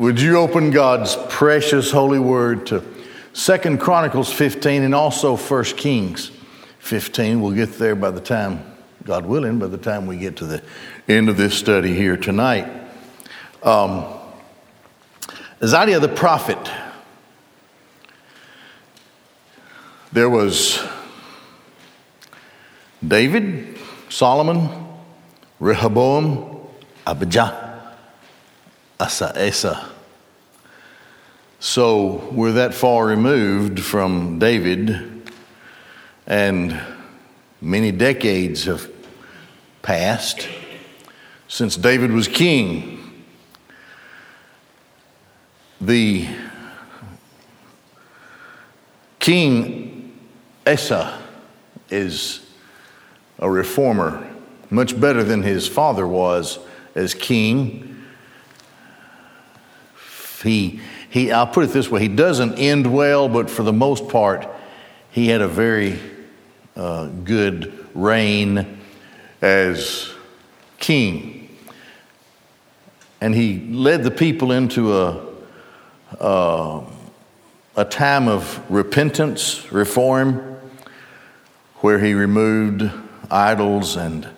Would you open God's precious holy word to Second Chronicles 15 and also First Kings 15? We'll get there by the time, God willing, by the time we get to the end of this study here tonight. Um, Isaiah the prophet, there was David, Solomon, Rehoboam, Abijah. Asa. So we're that far removed from David, and many decades have passed since David was king. The king Asa is a reformer, much better than his father was as king he, he, I'll put it this way, he doesn't end well, but for the most part, he had a very uh, good reign as king. And he led the people into a, uh, a time of repentance, reform, where he removed idols and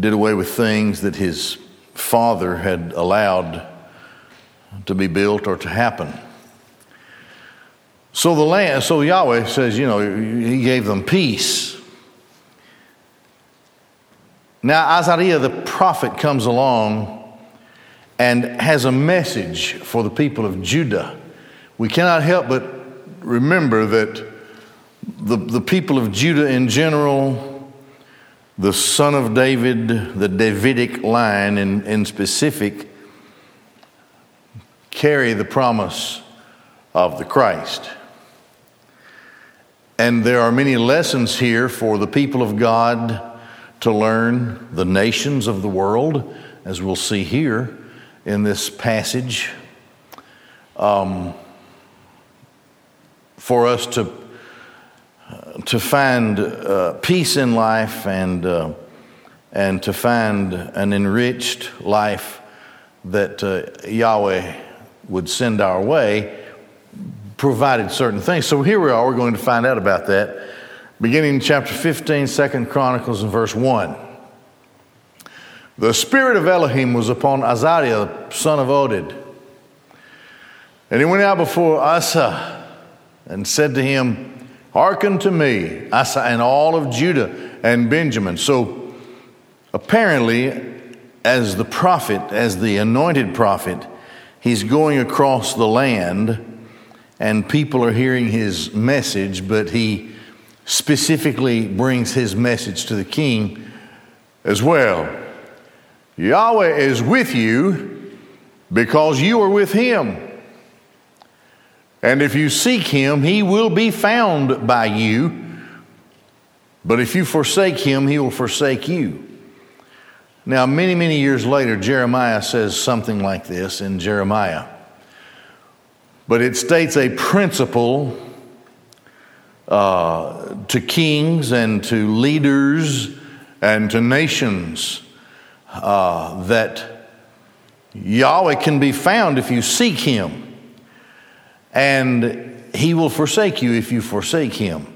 did away with things that his father had allowed to be built or to happen. So the land, so Yahweh says, you know, he gave them peace. Now Azariah the prophet comes along and has a message for the people of Judah. We cannot help but remember that the, the people of Judah in general, the son of David, the Davidic line in, in specific, carry the promise of the Christ. And there are many lessons here for the people of God to learn, the nations of the world, as we'll see here in this passage, um, for us to, to find uh, peace in life and, uh, and to find an enriched life that uh, Yahweh would send our way, provided certain things. So here we are, we're going to find out about that. Beginning in chapter 15, 2 Chronicles, and verse 1. The spirit of Elohim was upon Azariah, son of Oded. And he went out before Asa and said to him, Hearken to me, Asa and all of Judah and Benjamin. So apparently, as the prophet, as the anointed prophet, he's going across the land and people are hearing his message, but he specifically brings his message to the king as well. Yahweh is with you because you are with him. And if you seek him, he will be found by you. But if you forsake him, he will forsake you. Now, many, many years later, Jeremiah says something like this in Jeremiah. But it states a principle uh, to kings and to leaders and to nations uh, that Yahweh can be found if you seek Him, and He will forsake you if you forsake Him.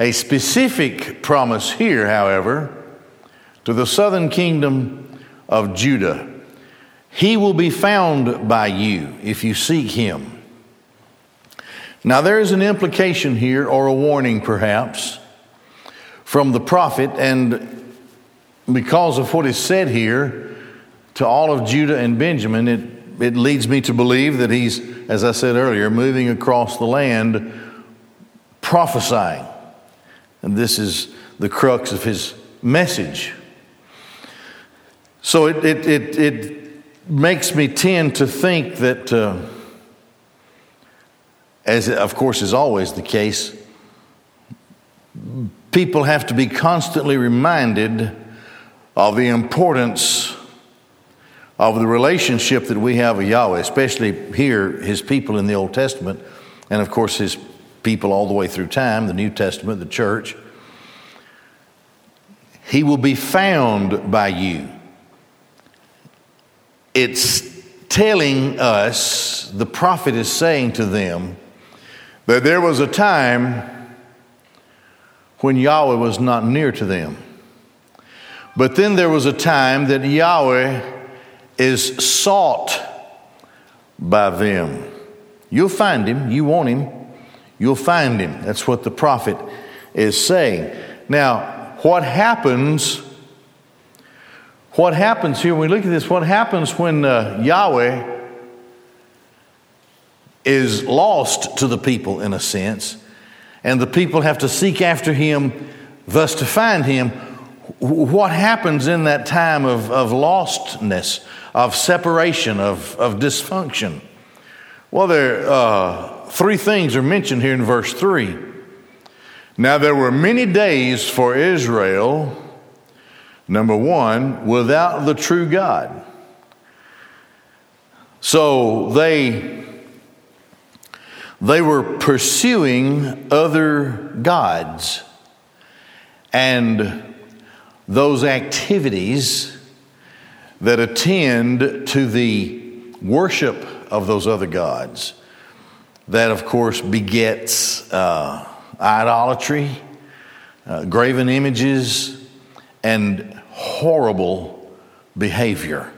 A specific promise here, however, to the southern kingdom of Judah. He will be found by you if you seek him. Now, there is an implication here, or a warning perhaps, from the prophet, and because of what is said here to all of Judah and Benjamin, it, it leads me to believe that he's, as I said earlier, moving across the land prophesying. And this is the crux of his message. So it, it, it, it makes me tend to think that, uh, as of course is always the case, people have to be constantly reminded of the importance of the relationship that we have with Yahweh, especially here, his people in the Old Testament, and of course, his people all the way through time, the New Testament, the church. He will be found by you. It's telling us, the prophet is saying to them, that there was a time when Yahweh was not near to them. But then there was a time that Yahweh is sought by them. You'll find him, you want him, you'll find him. That's what the prophet is saying. Now, what happens? What happens here when we look at this? What happens when uh, Yahweh is lost to the people in a sense, and the people have to seek after him, thus to find him? What happens in that time of, of lostness, of separation, of, of dysfunction? Well, there uh, three things are mentioned here in verse 3. Now, there were many days for Israel, number one, without the true God. So they, they were pursuing other gods. And those activities that attend to the worship of those other gods. That, of course, begets uh, idolatry, uh, graven images, and horrible behavior.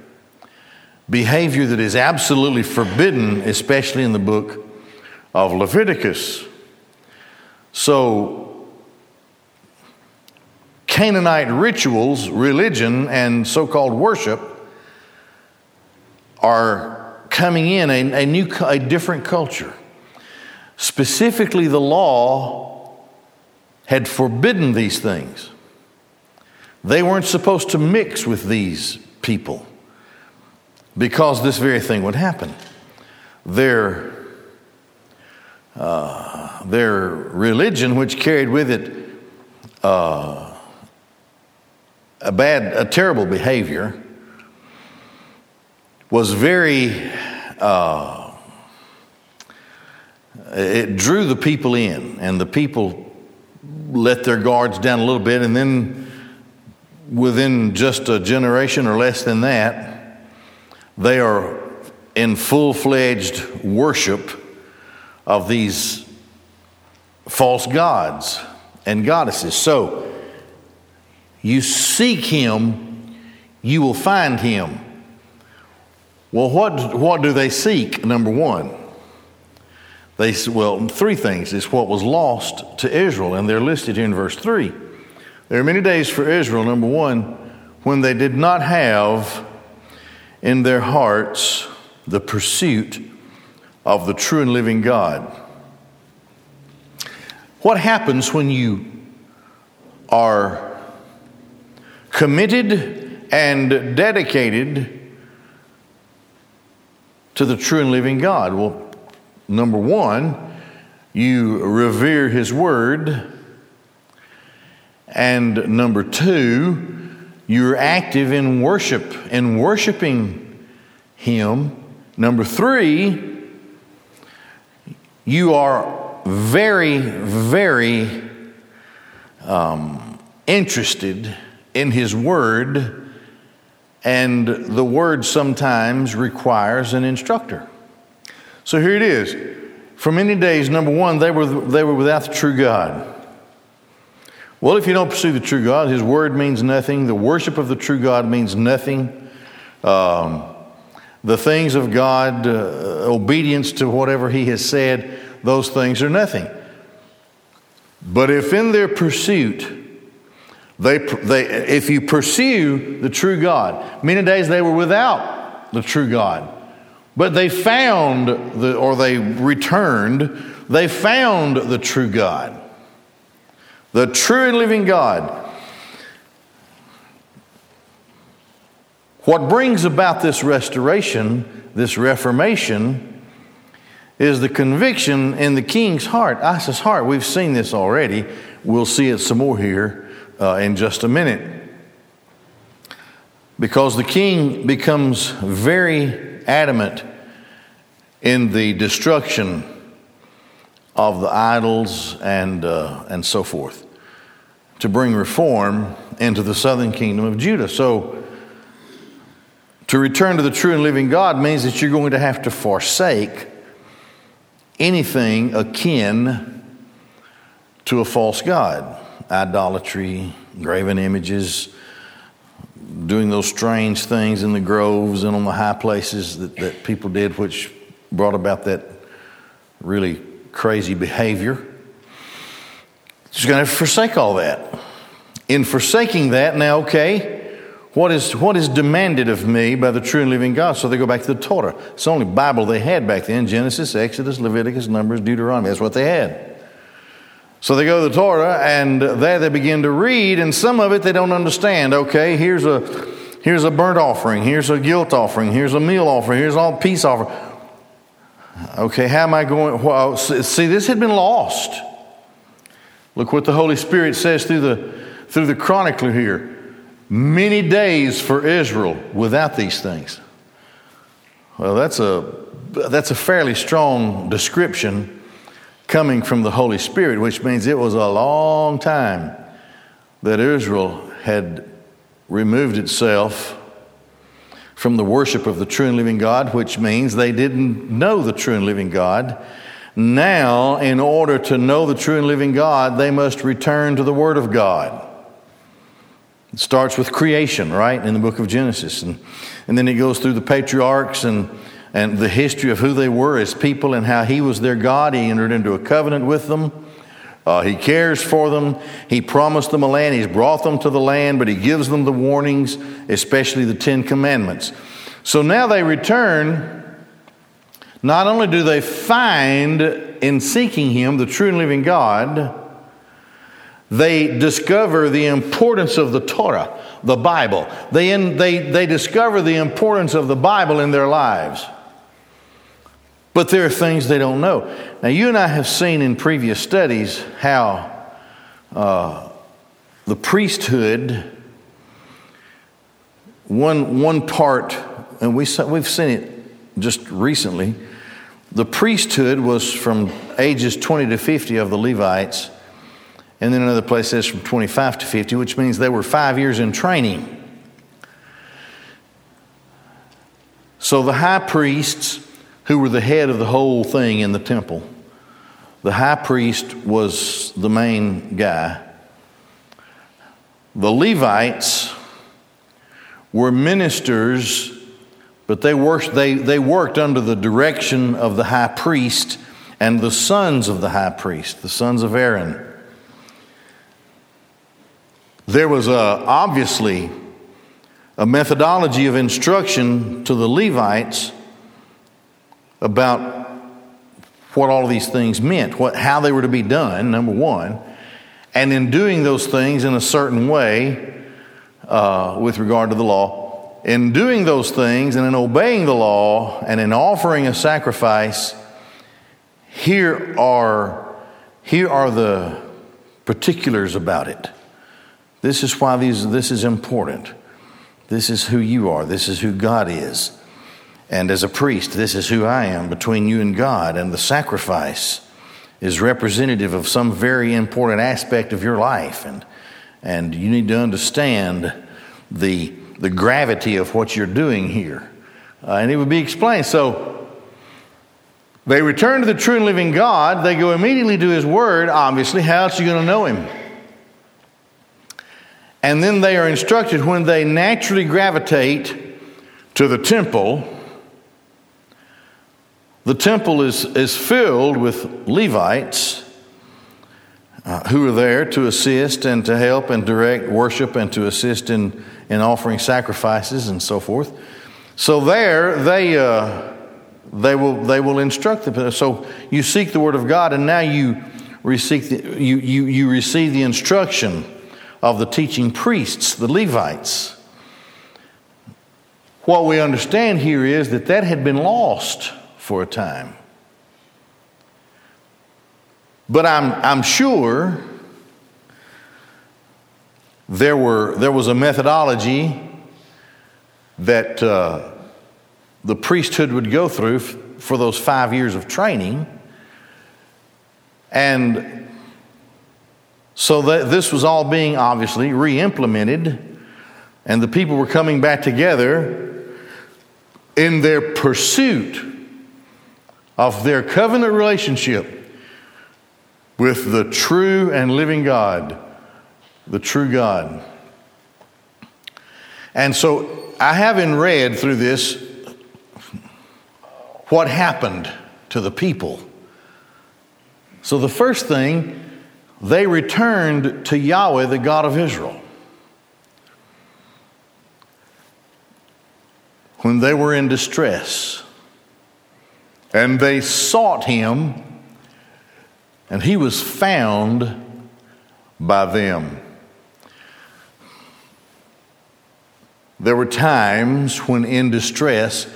Behavior that is absolutely forbidden, especially in the book of Leviticus. So, Canaanite rituals, religion, and so called worship are coming in, a, a new, a different culture. Specifically, the law had forbidden these things. They weren't supposed to mix with these people because this very thing would happen. Their, uh, their religion, which carried with it uh, a bad, a terrible behavior, was very, uh, it drew the people in, and the people let their guards down a little bit, and then within just a generation or less than that, they are in full fledged worship of these false gods and goddesses. So, you seek him, you will find him. Well, what, what do they seek? Number one, they well, three things is what was lost to Israel, and they're listed here in verse three. There are many days for Israel. Number one, when they did not have in their hearts the pursuit of the true and living God. What happens when you are committed and dedicated to the true and living God? Well, number one, you revere His Word. And number two, you're active in worship and worshiping Him. Number three, you are very, very um, interested in His Word and the word sometimes requires an instructor. So here it is. For many days, number one, they were, they were without the true God. Well, if you don't pursue the true God, His word means nothing. The worship of the true God means nothing. Um, the things of God, uh, obedience to whatever He has said, those things are nothing. But if in their pursuit, they, they, if you pursue the true God, many days they were without the true God, but they found the, or they returned, they found the true God, the true and living God. What brings about this restoration, this reformation, is the conviction in the king's heart, Asa's heart. We've seen this already. We'll see it some more here uh, in just a minute. Because the king becomes very adamant in the destruction of the idols and, uh, and so forth to bring reform into the southern kingdom of Judah. So, To return to the true and living God means that you're going to have to forsake anything akin to a false God idolatry, graven images, doing those strange things in the groves and on the high places that, that people did, which brought about that really crazy behavior. Just going to forsake all that. In forsaking that, now, okay, what is, what is demanded of me by the true and living God? So they go back to the Torah. It's the only Bible they had back then Genesis, Exodus, Leviticus, Numbers, Deuteronomy. That's what they had. So they go to the Torah, and there they begin to read, and some of it they don't understand. Okay, here's a, here's a burnt offering, here's a guilt offering, here's a meal offering, here's all peace offering. Okay, how am I going? Well, see, this had been lost. Look what the Holy Spirit says through the, through the chronicler here many days for Israel without these things. Well, that's a, that's a fairly strong description coming from the Holy Spirit, which means it was a long time that Israel had removed itself from the worship of the true and living God, which means they didn't know the true and living God. Now, in order to know the true and living God, they must return to the Word of God. It starts with creation, right, in the book of Genesis. And, and then it goes through the patriarchs and, and the history of who they were as people and how He was their God. He entered into a covenant with them. Uh, he cares for them. He promised them a land. He's brought them to the land, but He gives them the warnings, especially the Ten Commandments. So now they return. Not only do they find in seeking Him the true and living God, they discover the importance of the Torah, the Bible. They, in, they, they discover the importance of the Bible in their lives. But there are things they don't know. Now, you and I have seen in previous studies how uh, the priesthood, one, one part, and we, we've seen it just recently, the priesthood was from ages 20 to 50 of the Levites and then another place says from 25 to 50, which means they were five years in training. So the high priests, who were the head of the whole thing in the temple, the high priest was the main guy. The Levites were ministers, but they worked, they, they worked under the direction of the high priest and the sons of the high priest, the sons of Aaron. There was a, obviously a methodology of instruction to the Levites about what all of these things meant, what, how they were to be done, number one. And in doing those things in a certain way uh, with regard to the law, in doing those things and in obeying the law and in offering a sacrifice, here are, here are the particulars about it. This is why these, this is important. This is who you are. This is who God is. And as a priest, this is who I am between you and God. And the sacrifice is representative of some very important aspect of your life. And, and you need to understand the, the gravity of what you're doing here. Uh, and it would be explained. So they return to the true and living God. They go immediately to His Word. Obviously, how else are you going to know Him? And then they are instructed when they naturally gravitate to the temple, the temple is, is filled with Levites uh, who are there to assist and to help and direct worship and to assist in, in offering sacrifices and so forth. So there, they, uh, they, will, they will instruct them. So you seek the Word of God, and now you receive the, you, you, you receive the instruction of the teaching priests, the Levites. What we understand here is that that had been lost for a time. But I'm, I'm sure there, were, there was a methodology that uh, the priesthood would go through f- for those five years of training. And so that this was all being obviously re implemented, and the people were coming back together in their pursuit of their covenant relationship with the true and living God, the true God. And so I haven't read through this what happened to the people. So the first thing, they returned to Yahweh, the God of Israel. When they were in distress, and they sought him, and he was found by them. There were times when in distress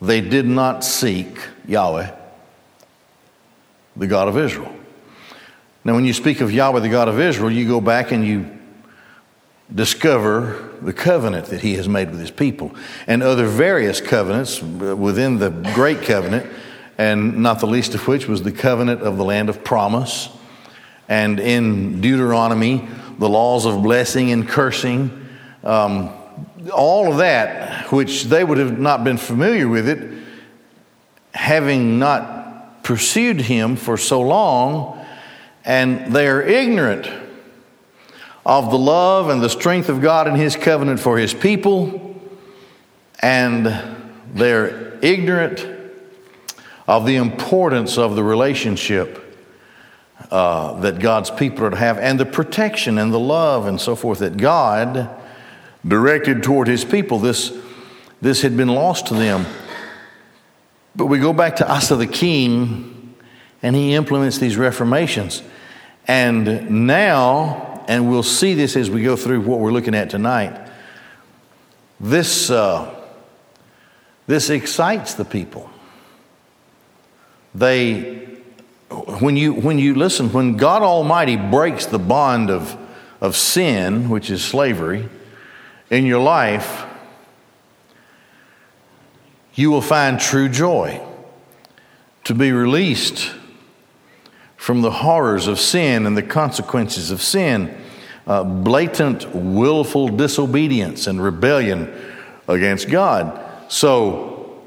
they did not seek Yahweh, the God of Israel. Now, when you speak of Yahweh, the God of Israel, you go back and you discover the covenant that he has made with his people and other various covenants within the great covenant, and not the least of which was the covenant of the land of promise. And in Deuteronomy, the laws of blessing and cursing um, all of that, which they would have not been familiar with it, having not pursued him for so long, and they are ignorant of the love and the strength of God in his covenant for his people, and they're ignorant of the importance of the relationship uh, that God's people are to have, and the protection and the love and so forth that God directed toward his people. This, this had been lost to them. But we go back to Asa the king, and he implements these reformations. And now, and we'll see this as we go through what we're looking at tonight, this, uh, this excites the people. They, when you, when you listen, when God Almighty breaks the bond of, of sin, which is slavery, in your life, you will find true joy to be released from the horrors of sin and the consequences of sin, uh, blatant, willful disobedience and rebellion against God. So,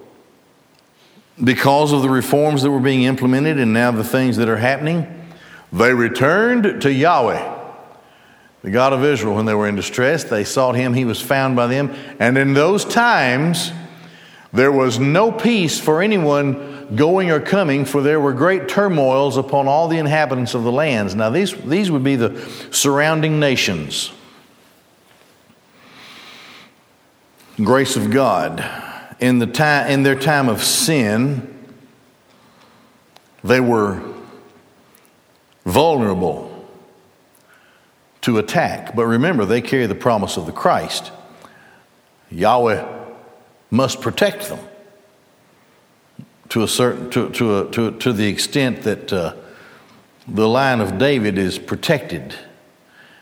because of the reforms that were being implemented and now the things that are happening, they returned to Yahweh the God of Israel, when they were in distress, they sought him. He was found by them. And in those times, there was no peace for anyone going or coming, for there were great turmoils upon all the inhabitants of the lands. Now, these, these would be the surrounding nations. Grace of God. In, the time, in their time of sin, they were vulnerable to attack. But remember, they carry the promise of the Christ. Yahweh must protect them to a certain to, to, a, to, to the extent that uh, the line of David is protected,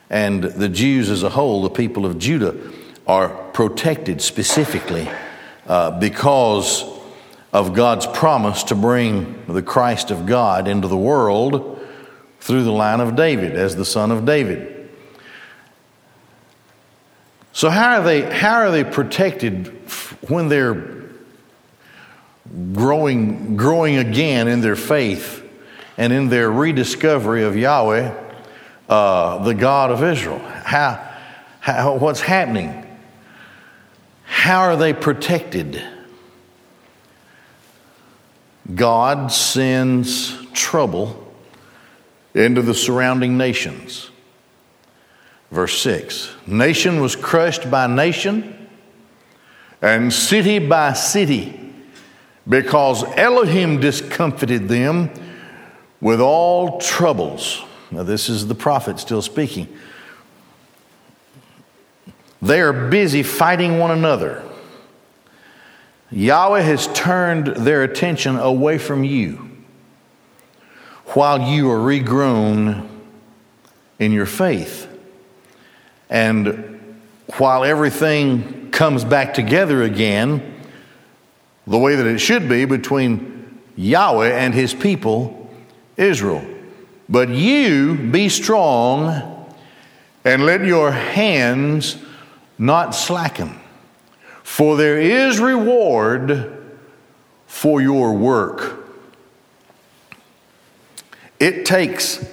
and the Jews as a whole, the people of Judah, are protected specifically uh, because of God's promise to bring the Christ of God into the world through the line of David as the son of David. So how are they how are they protected when they're growing growing again in their faith and in their rediscovery of Yahweh, uh, the God of Israel? How, how what's happening? How are they protected? God sends trouble into the surrounding nations. Verse 6 Nation was crushed by nation, and city by city, because Elohim discomfited them with all troubles. Now, this is the prophet still speaking. They are busy fighting one another. Yahweh has turned their attention away from you while you are regrown in your faith. And while everything comes back together again, the way that it should be between Yahweh and his people, Israel. But you be strong and let your hands not slacken. for there is reward for your work. It takes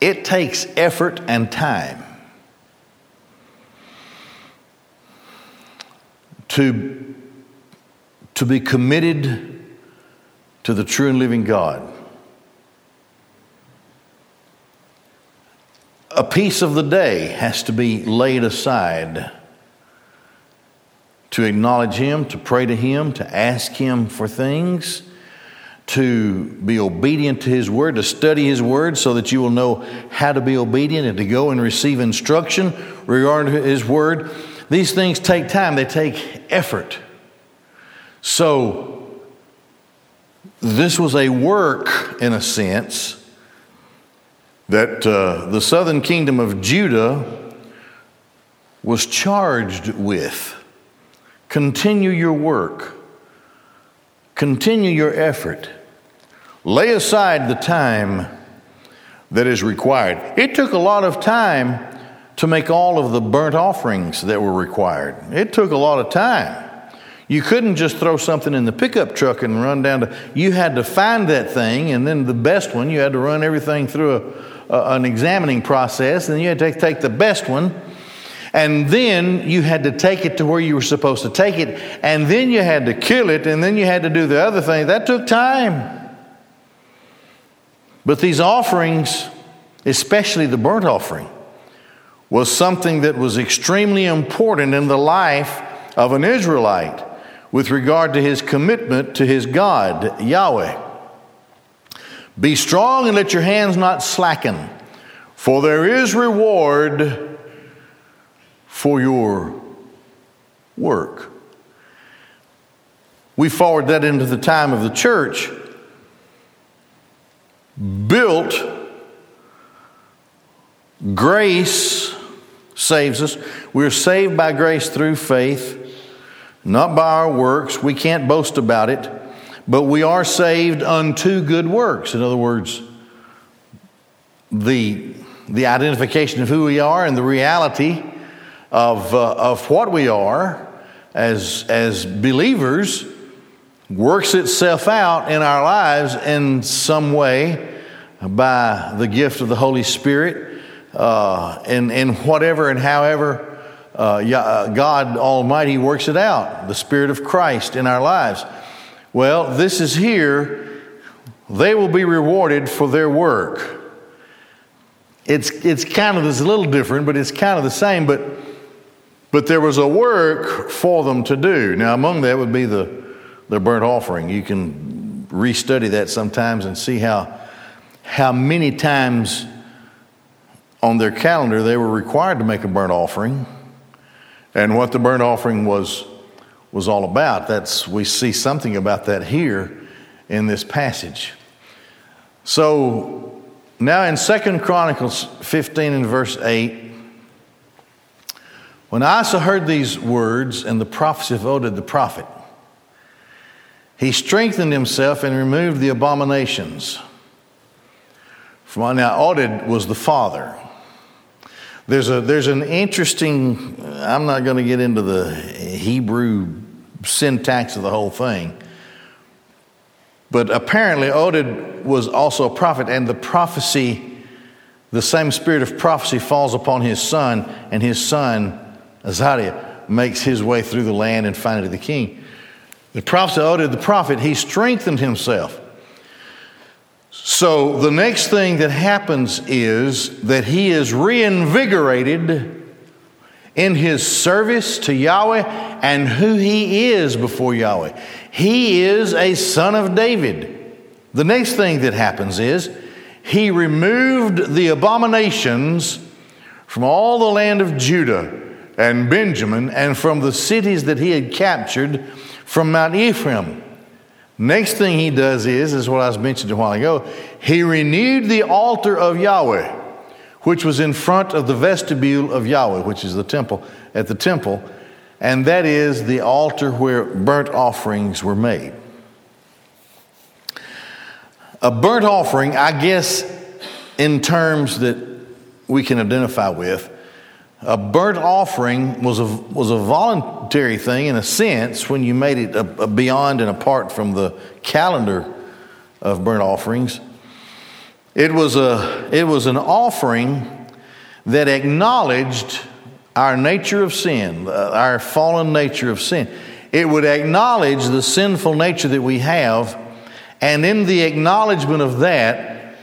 it takes effort and time to, to be committed to the true and living God. A piece of the day has to be laid aside to acknowledge Him, to pray to Him, to ask Him for things to be obedient to His Word, to study His Word so that you will know how to be obedient and to go and receive instruction regarding His Word. These things take time, they take effort. So, this was a work, in a sense, that uh, the southern kingdom of Judah was charged with. Continue your work. Continue your effort. Lay aside the time that is required. It took a lot of time to make all of the burnt offerings that were required. It took a lot of time. You couldn't just throw something in the pickup truck and run down to, you had to find that thing, and then the best one, you had to run everything through a, a, an examining process, and you had to take the best one and then you had to take it to where you were supposed to take it. And then you had to kill it. And then you had to do the other thing. That took time. But these offerings, especially the burnt offering, was something that was extremely important in the life of an Israelite with regard to his commitment to his God, Yahweh. Be strong and let your hands not slacken, for there is reward for your work. We forward that into the time of the church. Built, grace saves us. We're saved by grace through faith, not by our works. We can't boast about it, but we are saved unto good works. In other words, the, the identification of who we are and the reality of, uh, of what we are as, as believers works itself out in our lives in some way by the gift of the Holy Spirit uh, in, in whatever and however uh, uh, God Almighty works it out, the Spirit of Christ in our lives. Well, this is here. They will be rewarded for their work. It's, it's kind of, a little different, but it's kind of the same. But but there was a work for them to do. Now, among that would be the, the burnt offering. You can restudy that sometimes and see how, how many times on their calendar they were required to make a burnt offering and what the burnt offering was, was all about. That's, we see something about that here in this passage. So now in Second Chronicles 15 and verse 8, when Asa heard these words and the prophecy of Oded the prophet, he strengthened himself and removed the abominations. From now, Oded was the father. There's, a, there's an interesting, I'm not going to get into the Hebrew syntax of the whole thing, but apparently Oded was also a prophet, and the prophecy, the same spirit of prophecy falls upon his son, and his son Azariah makes his way through the land and finally the king. The prophet Oded the prophet, he strengthened himself. So the next thing that happens is that he is reinvigorated in his service to Yahweh and who he is before Yahweh. He is a son of David. The next thing that happens is he removed the abominations from all the land of Judah and Benjamin, and from the cities that he had captured from Mount Ephraim. Next thing he does is, is what I was mentioned a while ago, he renewed the altar of Yahweh, which was in front of the vestibule of Yahweh, which is the temple, at the temple, and that is the altar where burnt offerings were made. A burnt offering, I guess, in terms that we can identify with, a burnt offering was a, was a voluntary thing in a sense when you made it a, a beyond and apart from the calendar of burnt offerings. It was, a, it was an offering that acknowledged our nature of sin, uh, our fallen nature of sin. It would acknowledge the sinful nature that we have, and in the acknowledgement of that,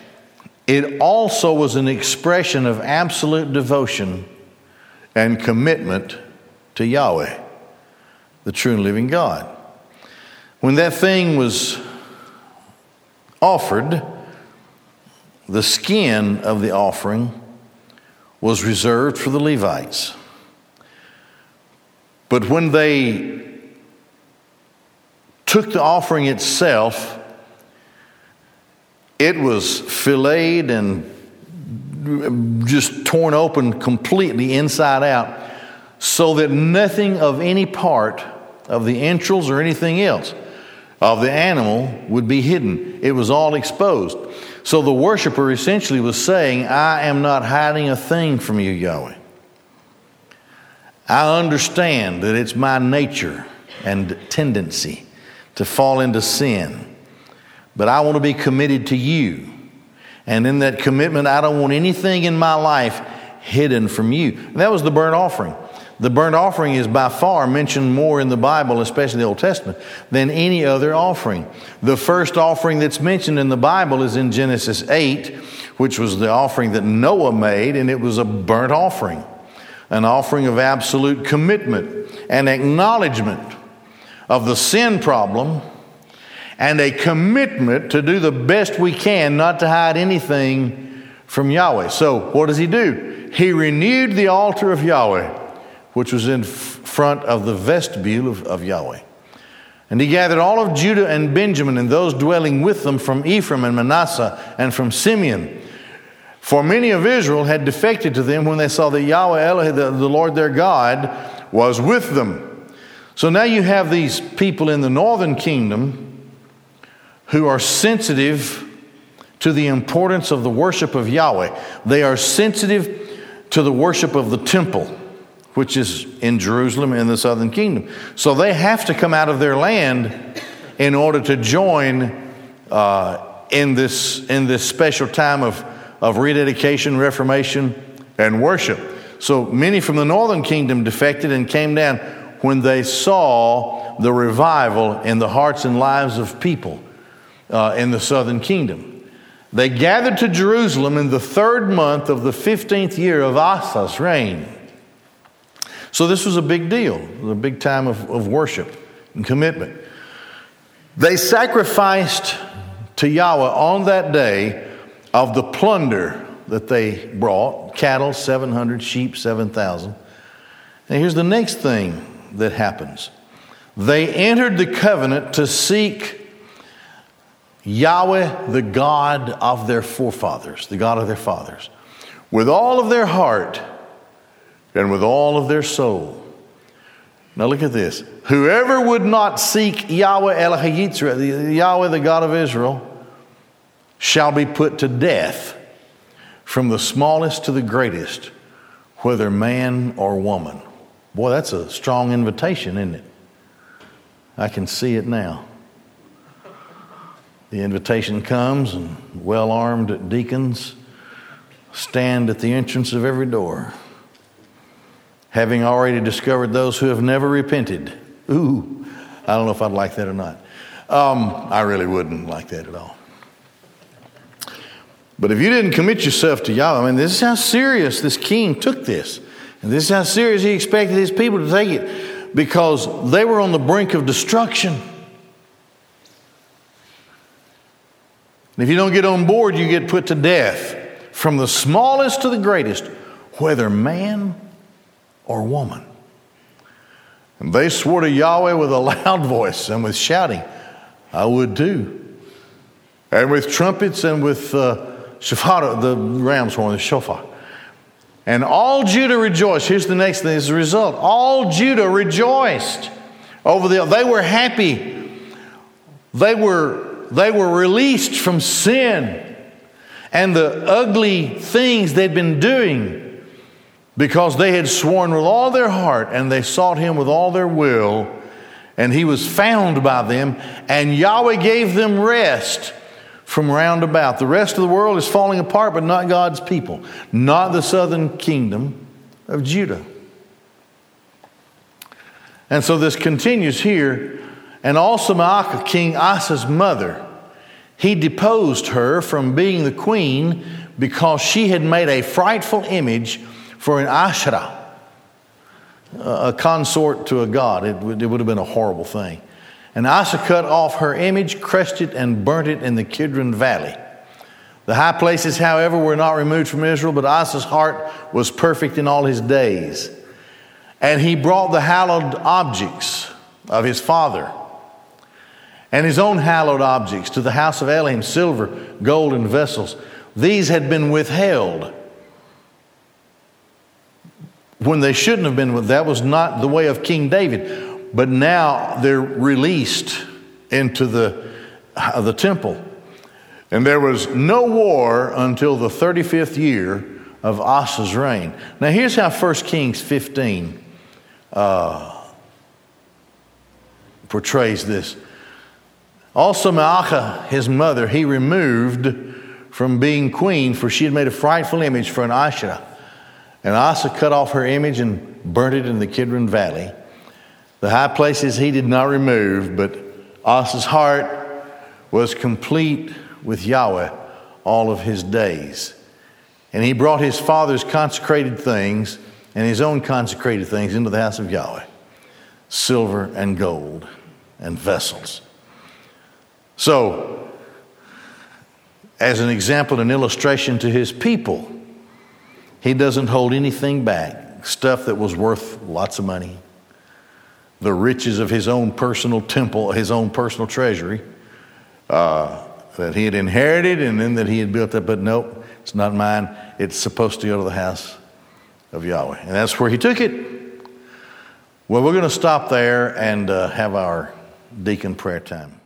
it also was an expression of absolute devotion and commitment to Yahweh, the true and living God. When that thing was offered, the skin of the offering was reserved for the Levites. But when they took the offering itself, it was filleted and just torn open completely inside out so that nothing of any part of the entrails or anything else of the animal would be hidden. It was all exposed. So the worshiper essentially was saying, I am not hiding a thing from you, Yahweh. I understand that it's my nature and tendency to fall into sin, but I want to be committed to you. And in that commitment, I don't want anything in my life hidden from you. And that was the burnt offering. The burnt offering is by far mentioned more in the Bible, especially the Old Testament, than any other offering. The first offering that's mentioned in the Bible is in Genesis 8, which was the offering that Noah made, and it was a burnt offering, an offering of absolute commitment and acknowledgement of the sin problem and a commitment to do the best we can not to hide anything from Yahweh. So, what does he do? He renewed the altar of Yahweh which was in front of the vestibule of, of Yahweh. And he gathered all of Judah and Benjamin and those dwelling with them from Ephraim and Manasseh and from Simeon. For many of Israel had defected to them when they saw that Yahweh, Elohim, the, the Lord their God, was with them. So now you have these people in the northern kingdom who are sensitive to the importance of the worship of Yahweh. They are sensitive to the worship of the temple which is in Jerusalem in the southern kingdom. So they have to come out of their land in order to join uh, in, this, in this special time of, of rededication, reformation, and worship. So many from the northern kingdom defected and came down when they saw the revival in the hearts and lives of people uh, in the southern kingdom. They gathered to Jerusalem in the third month of the 15th year of Asa's reign. So this was a big deal, a big time of, of worship and commitment. They sacrificed to Yahweh on that day of the plunder that they brought cattle, 700, sheep, 7,000. And here's the next thing that happens they entered the covenant to seek Yahweh, the God of their forefathers, the God of their fathers, with all of their heart and with all of their soul. Now look at this. Whoever would not seek Yahweh Elohim Yahweh the God of Israel, shall be put to death from the smallest to the greatest, whether man or woman. Boy, that's a strong invitation, isn't it? I can see it now. The invitation comes, and well armed deacons stand at the entrance of every door having already discovered those who have never repented. Ooh, I don't know if I'd like that or not. Um, I really wouldn't like that at all. But if you didn't commit yourself to Yahweh, I mean, this is how serious this king took this. And this is how serious he expected his people to take it because they were on the brink of destruction. And if you don't get on board, you get put to death from the smallest to the greatest, whether man or woman. And they swore to Yahweh with a loud voice and with shouting. I would too. And with trumpets and with uh, shofar, the ram's horn, the shofar. And all Judah rejoiced. Here's the next thing as a result. All Judah rejoiced over the, they were happy. They were, they were released from sin and the ugly things they'd been doing because they had sworn with all their heart and they sought him with all their will, and he was found by them, and Yahweh gave them rest from round about. The rest of the world is falling apart, but not God's people, not the southern kingdom of Judah. And so this continues here. And also Maacah, King Asa's mother, he deposed her from being the queen because she had made a frightful image for an Asherah, a consort to a god. It would, it would have been a horrible thing. And Asa cut off her image, crushed it, and burnt it in the Kidron Valley. The high places, however, were not removed from Israel, but Asa's heart was perfect in all his days. And he brought the hallowed objects of his father and his own hallowed objects to the house of Elohim silver, gold, and vessels. These had been withheld when they shouldn't have been. That was not the way of King David. But now they're released into the, uh, the temple. And there was no war until the 35th year of Asa's reign. Now, here's how 1 Kings 15 uh, portrays this. Also, Maacah, his mother, he removed from being queen, for she had made a frightful image for an Asherah. And Asa cut off her image and burnt it in the Kidron Valley. The high places he did not remove, but Asa's heart was complete with Yahweh all of his days. And he brought his father's consecrated things and his own consecrated things into the house of Yahweh silver and gold and vessels. So, as an example, an illustration to his people, he doesn't hold anything back. Stuff that was worth lots of money, the riches of his own personal temple, his own personal treasury uh, that he had inherited and then that he had built up. But nope, it's not mine. It's supposed to go to the house of Yahweh. And that's where he took it. Well, we're going to stop there and uh, have our deacon prayer time.